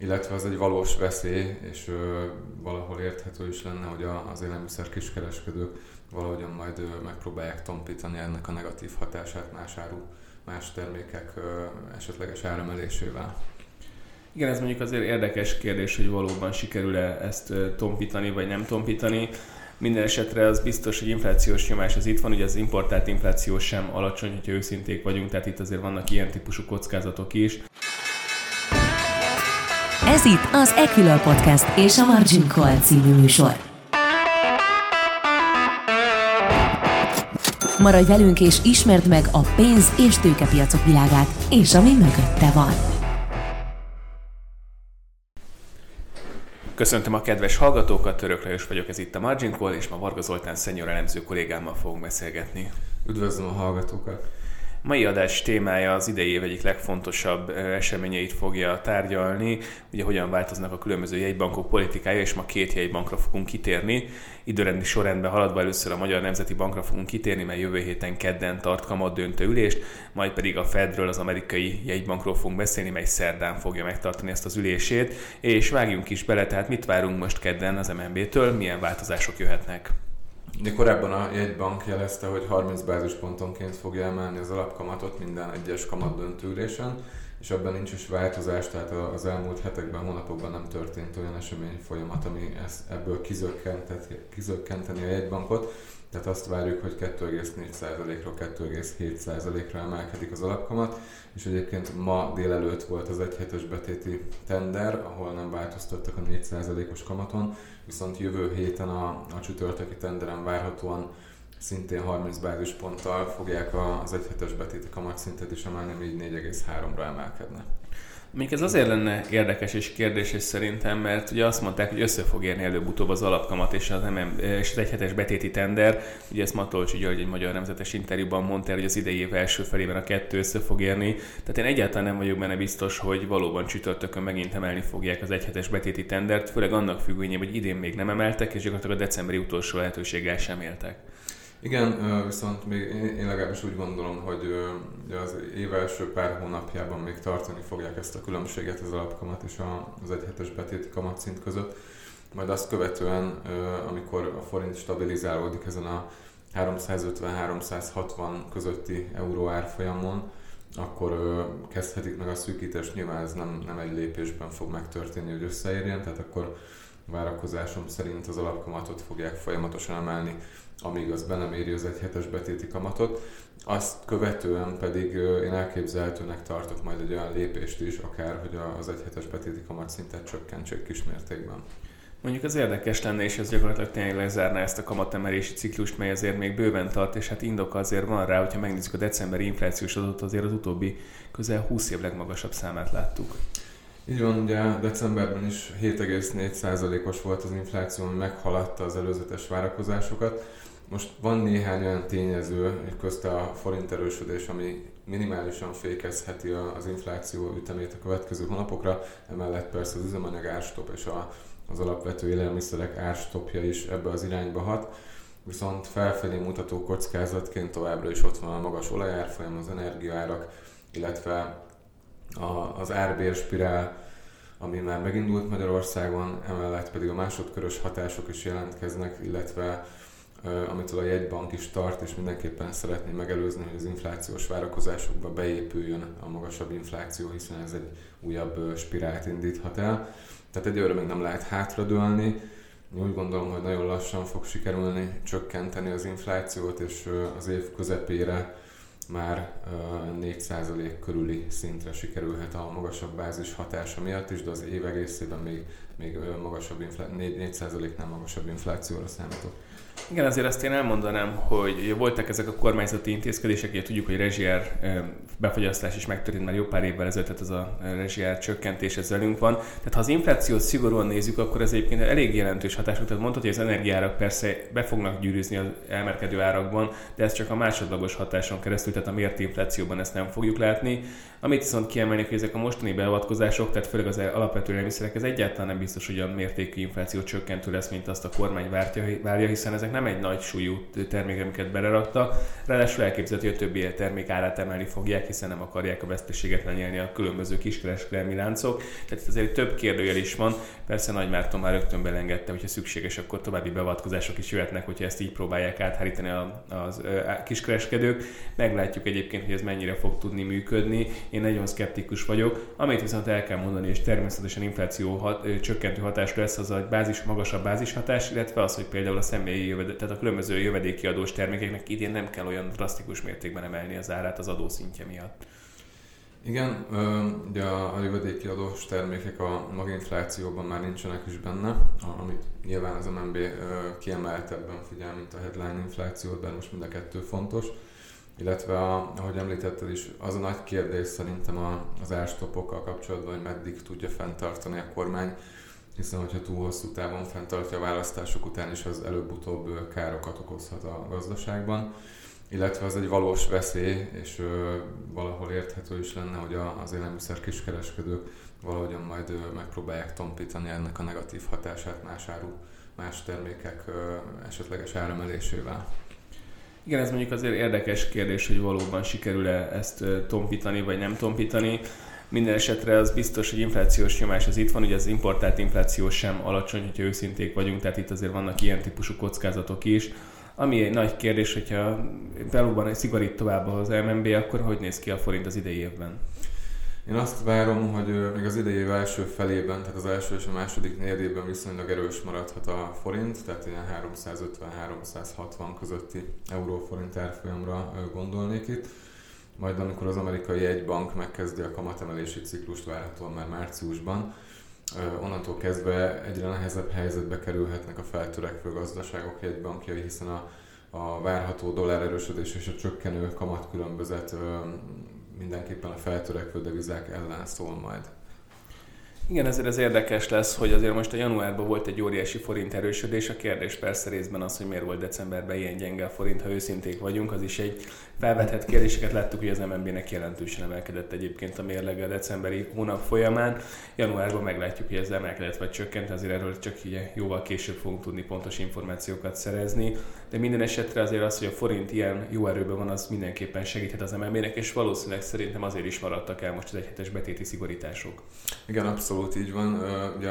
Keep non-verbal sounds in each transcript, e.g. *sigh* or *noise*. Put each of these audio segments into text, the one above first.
illetve az egy valós veszély, és ö, valahol érthető is lenne, hogy a, az élelmiszer kiskereskedők valahogyan majd ö, megpróbálják tompítani ennek a negatív hatását más áru, más termékek ö, esetleges áremelésével. Igen, ez mondjuk azért érdekes kérdés, hogy valóban sikerül-e ezt tompítani, vagy nem tompítani. Minden esetre az biztos, hogy inflációs nyomás az itt van, ugye az importált infláció sem alacsony, hogyha őszinték vagyunk, tehát itt azért vannak ilyen típusú kockázatok is. Ez itt az Equilor Podcast és a Margin Call című műsor. Maradj velünk és ismerd meg a pénz- és tőkepiacok világát, és ami mögötte van. Köszöntöm a kedves hallgatókat, Török Lajos vagyok, ez itt a Margin Call, és ma Varga Zoltán szenyor elemző kollégámmal fogunk beszélgetni. Üdvözlöm a hallgatókat! Mai adás témája az idei év egyik legfontosabb eseményeit fogja tárgyalni, ugye hogyan változnak a különböző jegybankok politikája, és ma két jegybankra fogunk kitérni. Időrendi sorrendben haladva először a Magyar Nemzeti Bankra fogunk kitérni, mert jövő héten kedden tart kamat döntő ülést, majd pedig a Fedről, az amerikai jegybankról fogunk beszélni, mely szerdán fogja megtartani ezt az ülését, és vágjunk is bele, tehát mit várunk most kedden az MNB-től, milyen változások jöhetnek. De korábban a jegybank jelezte, hogy 30 bázispontonként fogja emelni az alapkamatot minden egyes kamat döntőülésen, és ebben nincs is változás, tehát az elmúlt hetekben, hónapokban nem történt olyan esemény folyamat, ami ezt, ebből kizökkenteni a jegybankot. Tehát azt várjuk, hogy 2,4%-ról 2,7%-ra emelkedik az alapkamat, és egyébként ma délelőtt volt az egy hetes betéti tender, ahol nem változtattak a 4%-os kamaton, viszont jövő héten a, a csütörtöki tenderen várhatóan szintén 30 bázisponttal fogják az egy hetes betéti kamatszintet is emelni, így 4,3-ra emelkedne. Még ez azért lenne érdekes és kérdéses szerintem, mert ugye azt mondták, hogy össze fog érni előbb-utóbb az alapkamat és az, MM, és az egyhetes betéti tender. Ugye ezt Matolcsi György egy magyar nemzetes interjúban mondta, hogy az idei év első felében a kettő össze fog érni. Tehát én egyáltalán nem vagyok benne biztos, hogy valóban csütörtökön megint emelni fogják az egyhetes betéti tendert, főleg annak függvényében, hogy idén még nem emeltek, és gyakorlatilag a decemberi utolsó lehetőséggel sem éltek. Igen, viszont még én legalábbis úgy gondolom, hogy az év első pár hónapjában még tartani fogják ezt a különbséget az alapkamat és az egyhetes betéti kamatszint között. Majd azt követően, amikor a forint stabilizálódik ezen a 350-360 közötti euró árfolyamon, akkor kezdhetik meg a szűkítés. Nyilván ez nem, nem egy lépésben fog megtörténni, hogy összeérjen, tehát akkor várakozásom szerint az alapkamatot fogják folyamatosan emelni amíg az be nem éri az egy hetes betéti kamatot. Azt követően pedig én elképzelhetőnek tartok majd egy olyan lépést is, akár, hogy az egy hetes betéti kamat szintet csökkentsék kismértékben. Mondjuk az érdekes lenne, és ez gyakorlatilag tényleg lezárná ezt a kamatemelési ciklust, mely azért még bőven tart, és hát indoka azért van rá, hogyha megnézzük a decemberi inflációs adatot, azért az utóbbi közel 20 év legmagasabb számát láttuk. Így van, ugye decemberben is 7,4%-os volt az infláció, ami meghaladta az előzetes várakozásokat. Most van néhány olyan tényező, közte a forint erősödés, ami minimálisan fékezheti az infláció ütemét a következő hónapokra, emellett persze az üzemanyag árstop és a, az alapvető élelmiszerek árstopja is ebbe az irányba hat. Viszont felfelé mutató kockázatként továbbra is ott van a magas olajárfolyam, az energiaárak, illetve a, az árbérspirál, ami már megindult Magyarországon, emellett pedig a másodkörös hatások is jelentkeznek, illetve amitől a jegybank is tart, és mindenképpen szeretné megelőzni, hogy az inflációs várakozásokba beépüljön a magasabb infláció, hiszen ez egy újabb spirált indíthat el. Tehát egyőre még nem lehet hátradőlni. Úgy gondolom, hogy nagyon lassan fog sikerülni csökkenteni az inflációt, és az év közepére már 4% körüli szintre sikerülhet a magasabb bázis hatása miatt is, de az év egészében még, még magasabb inflá- 4%-nál magasabb inflációra számítok. Igen, azért azt én elmondanám, hogy voltak ezek a kormányzati intézkedések, ugye tudjuk, hogy rezsiár befogyasztás is megtörtént már jó pár évvel ezelőtt, tehát az a rezsiár csökkentés ez velünk van. Tehát ha az inflációt szigorúan nézzük, akkor ez egyébként elég jelentős hatású. Tehát mondhatod, hogy az energiárak persze be fognak gyűrűzni az elmerkedő árakban, de ez csak a másodlagos hatáson keresztül. tehát a mért inflációban ezt nem fogjuk látni. Amit viszont kiemelnék, hogy ezek a mostani beavatkozások, tehát főleg az alapvető élelmiszerek, ez egyáltalán nem biztos, hogy olyan mértékű infláció csökkentő lesz, mint azt a kormány várja, hiszen ezek nem egy nagy súlyú termék, amiket belerakta. Ráadásul elképzelhető, hogy a többi termék árát emelni fogják, hiszen nem akarják a veszteséget lenyelni a különböző kiskereskedelmi láncok. Tehát itt azért több kérdőjel is van. Persze Nagy Márton már rögtön belengedte, hogyha szükséges, akkor további beavatkozások is jöhetnek, hogyha ezt így próbálják áthárítani a, az kiskereskedők. Meglátjuk egyébként, hogy ez mennyire fog tudni működni. Én nagyon szkeptikus vagyok. Amit viszont el kell mondani, és természetesen infláció hat, csökkentő hatás lesz, az a bázis, magasabb bázishatás, illetve az, hogy például a személyi tehát a különböző jövedéki adós termékeknek idén nem kell olyan drasztikus mértékben emelni az árát az adószintje miatt. Igen, ugye a jövedéki adós termékek a maginflációban már nincsenek is benne, amit nyilván az MNB kiemeltebben figyel, mint a headline inflációt, de most mind a kettő fontos. Illetve, a, ahogy említetted is, az a nagy kérdés szerintem az árstopokkal kapcsolatban, hogy meddig tudja fenntartani a kormány, hiszen hogyha túl hosszú távon fenntartja a választások után is, az előbb-utóbb károkat okozhat a gazdaságban illetve az egy valós veszély, és ö, valahol érthető is lenne, hogy a, az élelmiszer kiskereskedők valahogyan majd ö, megpróbálják tompítani ennek a negatív hatását más áru, más termékek ö, esetleges áremelésével. Igen, ez mondjuk azért érdekes kérdés, hogy valóban sikerül-e ezt tompítani, vagy nem tompítani. Minden esetre az biztos, hogy inflációs nyomás az itt van, ugye az importált infláció sem alacsony, hogyha őszinték vagyunk, tehát itt azért vannak ilyen típusú kockázatok is. Ami egy nagy kérdés, hogyha valóban szigorít tovább az MNB, akkor hogy néz ki a forint az idei évben? Én azt várom, hogy még az idei év első felében, tehát az első és a második negyedében viszonylag erős maradhat a forint, tehát ilyen 350-360 közötti euró-forint árfolyamra gondolnék itt. Majd amikor az amerikai egybank megkezdi a kamatemelési ciklust várhatóan már márciusban, onnantól kezdve egyre nehezebb helyzetbe kerülhetnek a feltörekvő gazdaságok jegybankjai, hiszen a, a várható dollár erősödés és a csökkenő kamatkülönbözet mindenképpen a feltörekvő devizák ellen szól majd. Igen, ezért ez érdekes lesz, hogy azért most a januárban volt egy óriási forint erősödés. A kérdés persze részben az, hogy miért volt decemberben ilyen gyenge a forint, ha őszinték vagyunk, az is egy felvethet kérdéseket. Láttuk, hogy az MNB-nek jelentősen emelkedett egyébként a mérlege a decemberi hónap folyamán. Januárban meglátjuk, hogy ez emelkedett vagy csökkent, azért erről csak így jóval később fogunk tudni pontos információkat szerezni. De minden esetre azért az, hogy a forint ilyen jó erőben van, az mindenképpen segíthet az MNB-nek, és valószínűleg szerintem azért is maradtak el most az egyhetes betéti szigorítások. Igen, abszolút így van. Ugye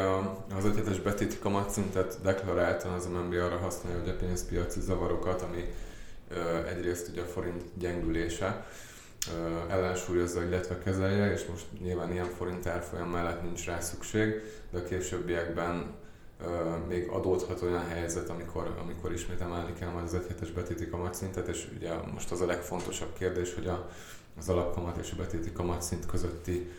az egyhetes betéti kamatszintet deklaráltan az MNB arra használja, hogy a pénzpiaci zavarokat, ami egyrészt ugye a forint gyengülése ellensúlyozza, illetve kezelje, és most nyilván ilyen forint árfolyam mellett nincs rá szükség, de a későbbiekben még adódhat olyan helyzet, amikor, amikor ismét emelni kell majd az egyhetes betéti kamatszintet, és ugye most az a legfontosabb kérdés, hogy a, az alapkamat és a betéti kamatszint közötti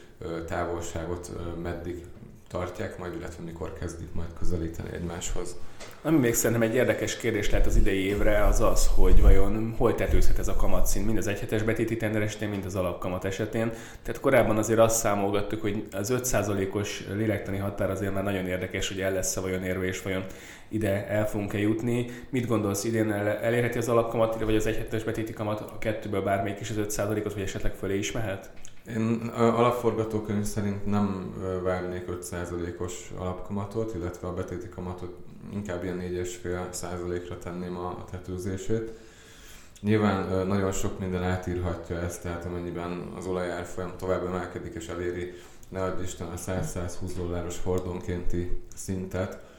távolságot meddig tartják majd, illetve mikor kezdik majd közelíteni egymáshoz. Ami még szerintem egy érdekes kérdés lehet az idei évre, az az, hogy vajon hol tetőzhet ez a kamatszint, mind az egyhetes betéti tender mind az alapkamat esetén. Tehát korábban azért azt számolgattuk, hogy az 5%-os lélektani határ azért már nagyon érdekes, hogy el lesz-e vajon érve, és vajon ide el fogunk-e jutni. Mit gondolsz, idén elérheti az alapkamat, vagy az egyhetes betéti kamat a kettőből bármelyik is az 5%-ot, vagy esetleg fölé is mehet? Én alapforgatókönyv szerint nem várnék 5%-os alapkamatot, illetve a betéti kamatot inkább ilyen 4,5%-ra tenném a tetőzését. Nyilván nagyon sok minden átírhatja ezt, tehát amennyiben az olajárfolyam tovább emelkedik és eléri, ne adj Isten a 100-120 dolláros fordonkénti szintet,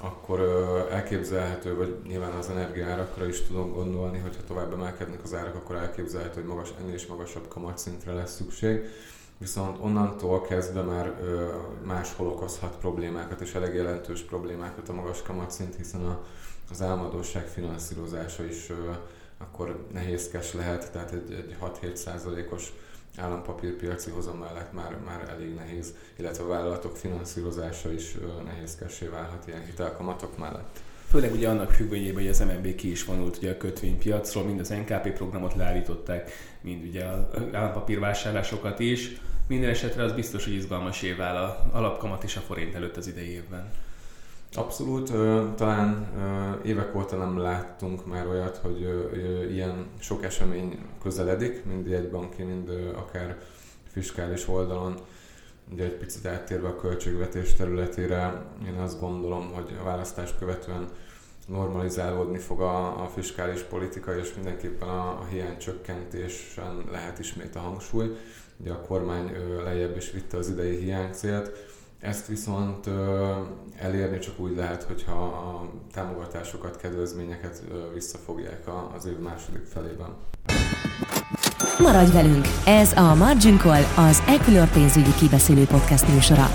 akkor elképzelhető, vagy nyilván az energiárakra is tudom gondolni, hogyha tovább emelkednek az árak, akkor elképzelhető, hogy magas, ennél is magasabb kamatszintre lesz szükség. Viszont onnantól kezdve már máshol okozhat problémákat, és elég jelentős problémákat a magas kamatszint, hiszen a, az álmodóság finanszírozása is akkor nehézkes lehet, tehát egy, egy 6-7 százalékos állampapírpiaci hozam mellett már, már elég nehéz, illetve a vállalatok finanszírozása is nehézkessé válhat ilyen hitelkamatok mellett. Főleg ugye annak függvényében, hogy az MNB ki is vonult ugye a kötvénypiacról, mind az NKP programot leállították, mind ugye az állampapírvásárlásokat is. Minden esetre az biztos, hogy izgalmas év áll a alapkamat és a forint előtt az idei évben. Abszolút, talán évek óta nem láttunk már olyat, hogy ilyen sok esemény közeledik, mind jegybanki, mind akár fiskális oldalon. Ugye egy picit áttérve a költségvetés területére, én azt gondolom, hogy a választás követően normalizálódni fog a, a fiskális politika, és mindenképpen a, a hiány csökkentésen lehet ismét a hangsúly. Ugye a kormány lejjebb is vitte az idei hiánycélt, ezt viszont elérni csak úgy lehet, hogyha a támogatásokat, kedvezményeket visszafogják az év második felében. Maradj velünk! Ez a Margin Call, az Equilor pénzügyi kibeszélő podcast műsora.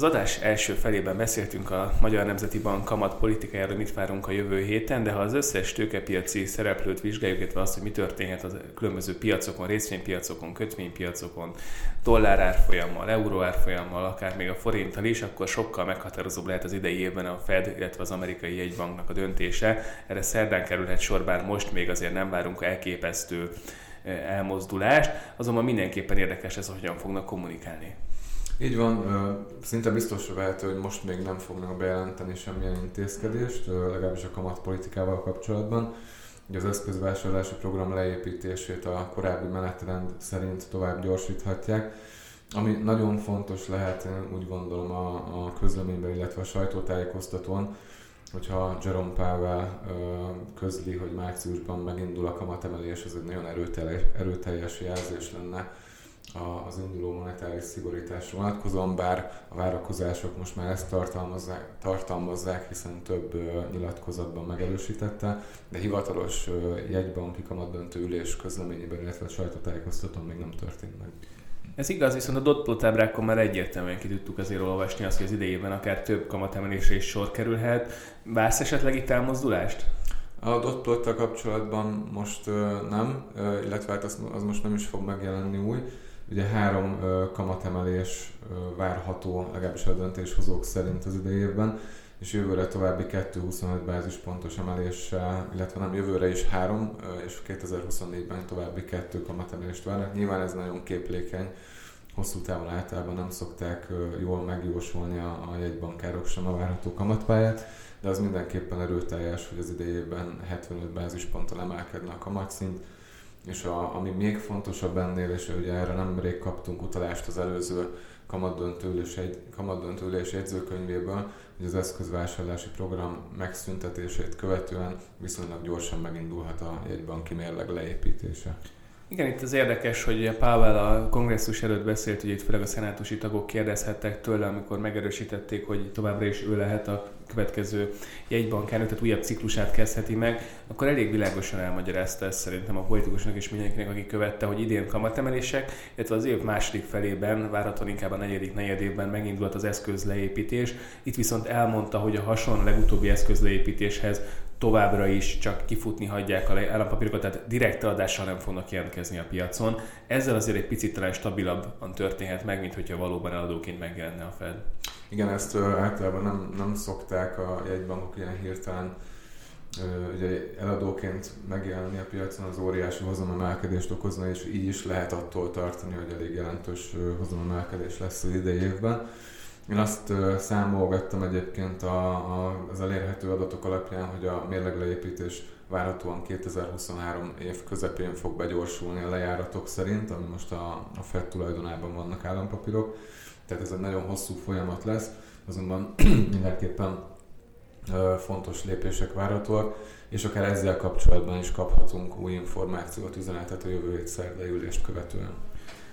Az adás első felében beszéltünk a Magyar Nemzeti Bank kamat politikájáról, mit várunk a jövő héten, de ha az összes tőkepiaci szereplőt vizsgáljuk, illetve azt, hogy mi történhet a különböző piacokon, részvénypiacokon, kötvénypiacokon, dollár árfolyammal, euró árfolyammal, akár még a forinttal is, akkor sokkal meghatározóbb lehet az idei évben a Fed, illetve az amerikai jegybanknak a döntése. Erre szerdán kerülhet sor, bár most még azért nem várunk elképesztő eh, elmozdulást, azonban mindenképpen érdekes ez, hogyan fognak kommunikálni. Így van, szinte biztosra vehető, hogy most még nem fognak bejelenteni semmilyen intézkedést, legalábbis a kamatpolitikával kapcsolatban. Ugye az eszközvásárlási program leépítését a korábbi menetrend szerint tovább gyorsíthatják. Ami nagyon fontos lehet, én úgy gondolom a, a közleményben, illetve a sajtótájékoztatón, hogyha Jerome Powell közli, hogy márciusban megindul a kamatemelés, ez egy nagyon erőteljes, erőteljes jelzés lenne az induló monetáris szigorításra vonatkozóan, bár a várakozások most már ezt tartalmazzák, tartalmazzák hiszen több nyilatkozatban megerősítette, de hivatalos jegybanki kamatdöntő ülés közleményében, illetve sajtótájékoztatón még nem történt meg. Ez igaz, viszont a dotplot ábrákon már egyértelműen ki tudtuk azért olvasni azt, hogy az idejében akár több kamatemelésre is sor kerülhet. Vársz esetleg itt elmozdulást? A dotplottal kapcsolatban most nem, illetve hát az, az most nem is fog megjelenni új. Ugye három kamatemelés várható, legalábbis a döntéshozók szerint az idejében, és jövőre további 2,25 bázispontos emeléssel, illetve nem jövőre is három, és 2024-ben további kettő kamatemelést várnak. Nyilván ez nagyon képlékeny, hosszú távon általában nem szokták jól megjósolni a, a jegybankárok sem a várható kamatpályát, de az mindenképpen erőteljes, hogy az idejében 75 bázisponttal emelkedne a kamatszint, és a, ami még fontosabb ennél, és ugye erre nemrég kaptunk utalást az előző kamatdöntőülés, egy, kamatdöntőülés jegyzőkönyvéből, hogy az eszközvásárlási program megszüntetését követően viszonylag gyorsan megindulhat a jegybanki mérleg leépítése. Igen, itt az érdekes, hogy Pavel a kongresszus előtt beszélt, hogy itt főleg a szenátusi tagok kérdezhettek tőle, amikor megerősítették, hogy továbbra is ő lehet a következő jegybankárnő, tehát újabb ciklusát kezdheti meg, akkor elég világosan elmagyarázta ezt szerintem a politikusnak és mindenkinek, aki követte, hogy idén kamatemelések, illetve az év második felében, várhatóan inkább a negyedik negyedévben megindult az eszközleépítés. Itt viszont elmondta, hogy a hasonló legutóbbi eszközleépítéshez továbbra is csak kifutni hagyják a állampapírokat, tehát direkt adással nem fognak jelentkezni a piacon. Ezzel azért egy picit talán stabilabban történhet meg, mint hogyha valóban eladóként megjelenne a Fed. Igen, ezt általában nem, nem szokták a jegybankok ilyen hirtelen ugye eladóként megjelenni a piacon az óriási hozamemelkedést okozna, és így is lehet attól tartani, hogy elég jelentős hozamemelkedés lesz az idei évben. Én azt számolgattam egyébként a, a, az elérhető adatok alapján, hogy a mérlegleépítés várhatóan 2023 év közepén fog begyorsulni a lejáratok szerint, ami most a, a Fed tulajdonában vannak állampapírok. Tehát ez egy nagyon hosszú folyamat lesz, azonban *clears throat* mindenképpen fontos lépések várhatóak, és akár ezzel kapcsolatban is kaphatunk új információt, üzenetet a jövő hét szerdai ülést követően.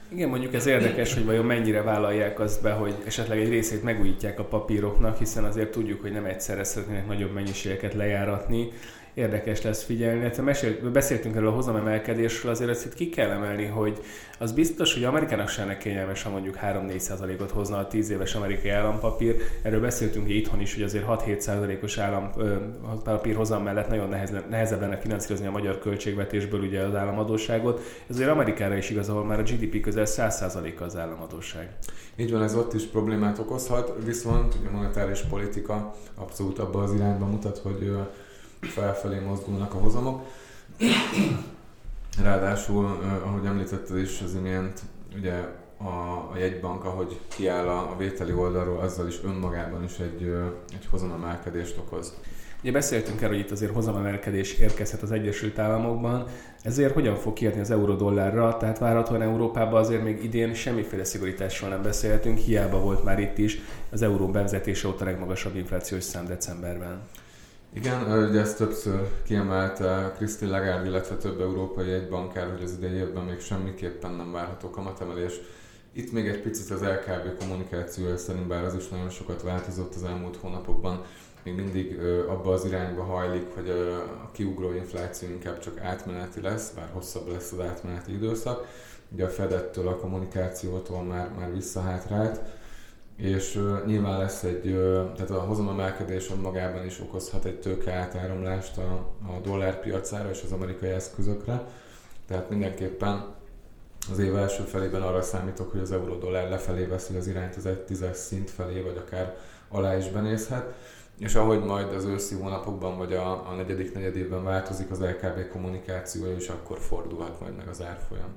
Igen, mondjuk ez érdekes, hogy vajon mennyire vállalják azt be, hogy esetleg egy részét megújítják a papíroknak, hiszen azért tudjuk, hogy nem egyszerre szeretnének nagyobb mennyiségeket lejáratni, érdekes lesz figyelni. Hát mesél, beszéltünk erről a hozamemelkedésről, azért ezt itt ki kell emelni, hogy az biztos, hogy Amerikának sem kényelmes, ha mondjuk 3-4 ot hozna a 10 éves amerikai állampapír. Erről beszéltünk itthon is, hogy azért 6-7 os állampapír hozam mellett nagyon nehez, nehezebb lenne finanszírozni a magyar költségvetésből ugye az államadóságot. Ez azért Amerikára is igaz, ahol már a GDP közel 100% az államadóság. Így van, ez ott is problémát okozhat, viszont a monetáris politika abszolút abban az irányba mutat, hogy felfelé mozdulnak a hozamok. Ráadásul, ahogy említetted is az imént, ugye a, a jegybank, ahogy kiáll a, a vételi oldalról, azzal is önmagában is egy, egy hozamemelkedést okoz. Ugye beszéltünk erről, hogy itt azért hozamemelkedés érkezhet az Egyesült Államokban, ezért hogyan fog kiadni az euró-dollárra? Tehát várhatóan Európában azért még idén semmiféle szigorításról nem beszélhetünk, hiába volt már itt is az euró bevezetése óta legmagasabb inflációs szám decemberben. Igen, ugye ezt többször kiemelte Christine Lagarde, illetve több európai egybankár, hogy az idei évben még semmiképpen nem várható kamatemelés. Itt még egy picit az LKB kommunikációja szerint, bár az is nagyon sokat változott az elmúlt hónapokban, még mindig abba az irányba hajlik, hogy a kiugró infláció inkább csak átmeneti lesz, bár hosszabb lesz az átmeneti időszak. Ugye a Fedettől, a kommunikációtól már, már visszahátrált, és uh, nyilván lesz egy, uh, tehát a hozamemelkedés magában is okozhat egy tőke átáramlást a, a dollár piacára és az amerikai eszközökre, tehát mindenképpen az év első felében arra számítok, hogy az euró-dollár lefelé veszi az irányt az egy tízes szint felé, vagy akár alá is benézhet és ahogy majd az őszi hónapokban vagy a, a negyedik negyedében változik az LKB kommunikációja, és akkor fordulhat majd meg az árfolyam.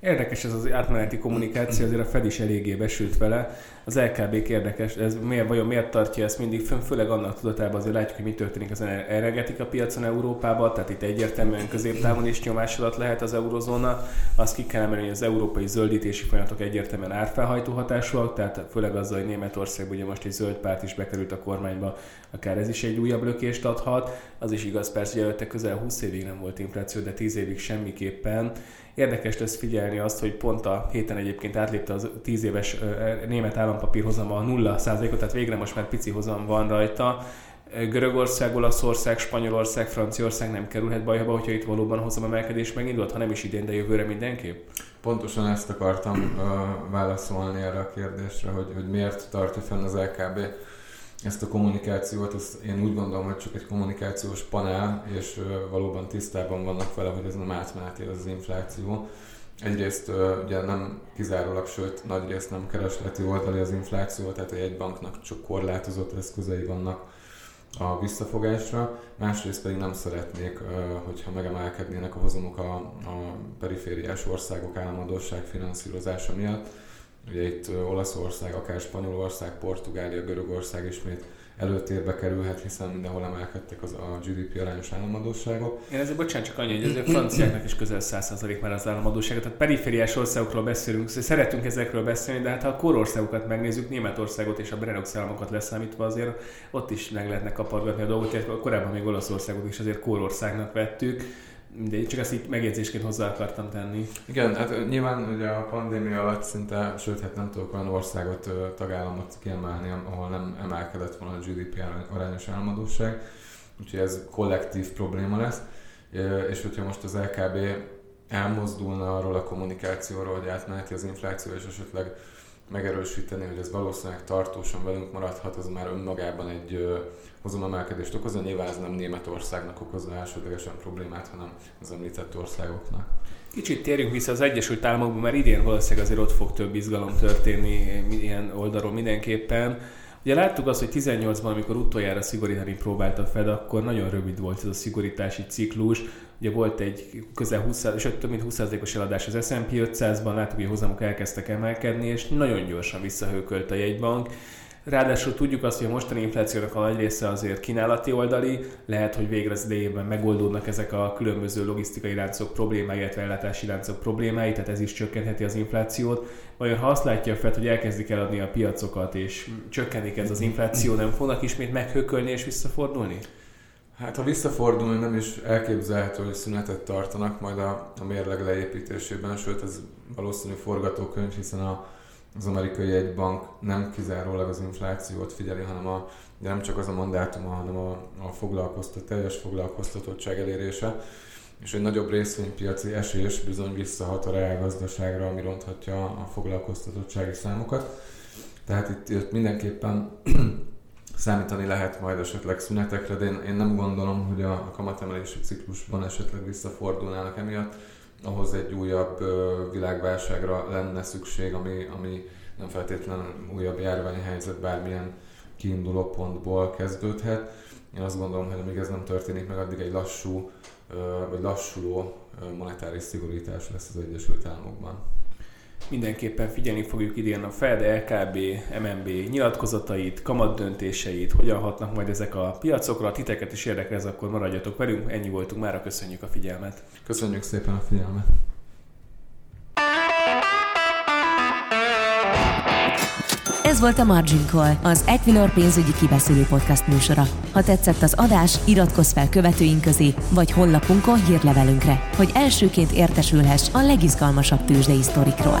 Érdekes ez az átmeneti kommunikáció, azért a Fed is eléggé besült vele. Az LKB érdekes, ez miért, vajon miért tartja ezt mindig fönn, főleg annak tudatában azért látjuk, hogy mi történik az energetika piacon Európában, tehát itt egyértelműen középtávon is nyomás alatt lehet az eurozóna. Azt ki kell emelni, hogy az európai zöldítési folyamatok egyértelműen árfelhajtó hatásúak, tehát főleg azzal, hogy Németországban ugye most egy zöld párt is bekerült a kormányba, akár ez is egy újabb lökést adhat. Az is igaz persze, hogy előtte közel 20 évig nem volt infláció, de 10 évig semmiképpen Érdekes lesz figyelni azt, hogy pont a héten egyébként átlépte az 10 éves német állampapír hozama a 0%-ot, tehát végre most már pici hozam van rajta. Görögország, Olaszország, Spanyolország, Franciaország nem kerülhet bajba, hogyha itt valóban hozam emelkedés megindult, ha nem is idén, de jövőre mindenképp? Pontosan ezt akartam uh, válaszolni erre a kérdésre, hogy, hogy miért tartja fenn az LKB ezt a kommunikációt, azt én úgy gondolom, hogy csak egy kommunikációs panel, és valóban tisztában vannak vele, hogy ez nem átmeneti az, infláció. Egyrészt ugye nem kizárólag, sőt nagy részt nem keresleti oldali az infláció, tehát egy banknak csak korlátozott eszközei vannak a visszafogásra, másrészt pedig nem szeretnék, hogyha megemelkednének a hozamok a, a perifériás országok államadóság finanszírozása miatt, Ugye itt Olaszország, akár Spanyolország, Portugália, Görögország ismét előtérbe kerülhet, hiszen mindenhol emelkedtek az a GDP arányos államadóságok. Én ezért bocsánat csak annyi, hogy azért franciáknak is közel 100% már az államadóság. Tehát perifériás országokról beszélünk, szóval szeretünk ezekről beszélni, de hát ha a korországokat megnézzük, Németországot és a Benelux államokat leszámítva azért ott is meg lehetne kapargatni a dolgot, korábban még Olaszországot is azért korországnak vettük de csak ezt így megjegyzésként hozzá akartam tenni. Igen, hát nyilván ugye a pandémia alatt szinte, sőt, hát nem tudok olyan országot, tagállamot kiemelni, ahol nem emelkedett volna a GDP arányos államadóság, úgyhogy ez kollektív probléma lesz, és hogyha most az LKB elmozdulna arról a kommunikációról, hogy átmeneti az infláció, és esetleg megerősíteni, hogy ez valószínűleg tartósan velünk maradhat, az már önmagában egy hozamemelkedést okozza. Nyilván ez nem Németországnak okozza elsődlegesen problémát, hanem az említett országoknak. Kicsit térjünk vissza az Egyesült Államokba, mert idén valószínűleg azért ott fog több izgalom történni ilyen oldalról mindenképpen. Ugye láttuk azt, hogy 18-ban, amikor utoljára szigorítani próbált a Fed, akkor nagyon rövid volt ez a szigorítási ciklus. Ugye volt egy közel 20, sőt több mint 20%-os eladás az S&P 500-ban, láttuk, hogy a hozamok elkezdtek emelkedni, és nagyon gyorsan visszahőkölt a jegybank. Ráadásul tudjuk azt, hogy a mostani inflációnak a nagy része azért kínálati oldali, lehet, hogy végre az idejében megoldódnak ezek a különböző logisztikai láncok problémái, illetve ellátási láncok problémái, tehát ez is csökkentheti az inflációt. Vajon ha azt látja a hogy elkezdik eladni a piacokat, és csökkenik ez az infláció, nem fognak ismét meghökölni és visszafordulni? Hát ha visszafordulni nem is elképzelhető, hogy szünetet tartanak majd a, a mérleg leépítésében, sőt ez valószínű forgatókönyv, hiszen a az amerikai egybank nem kizárólag az inflációt figyeli, hanem a, nem csak az a mandátuma, hanem a, a foglalkoztat, teljes foglalkoztatottság elérése, és egy nagyobb részvénypiaci esés bizony visszahat a reálgazdaságra, ami ronthatja a foglalkoztatottsági számokat. Tehát itt, itt mindenképpen *clears throat* számítani lehet majd esetleg szünetekre, de én, én nem gondolom, hogy a, a kamatemelési ciklusban esetleg visszafordulnának emiatt ahhoz egy újabb világválságra lenne szükség, ami, ami nem feltétlenül újabb járványi helyzet bármilyen kiinduló pontból kezdődhet. Én azt gondolom, hogy amíg ez nem történik meg, addig egy lassú vagy lassuló monetáris szigorítás lesz az Egyesült Államokban. Mindenképpen figyelni fogjuk idén a Fed, LKB, MNB nyilatkozatait, kamat döntéseit, hogyan hatnak majd ezek a piacokra. Titeket is érdekel ez, akkor maradjatok velünk. Ennyi voltunk már, köszönjük a figyelmet. Köszönjük szépen a figyelmet. Ez volt a Margin Call, az Equilor pénzügyi kibeszélő podcast műsora. Ha tetszett az adás, iratkozz fel követőink közé, vagy honlapunkon hírlevelünkre, hogy elsőként értesülhess a legizgalmasabb tőzsdei sztorikról.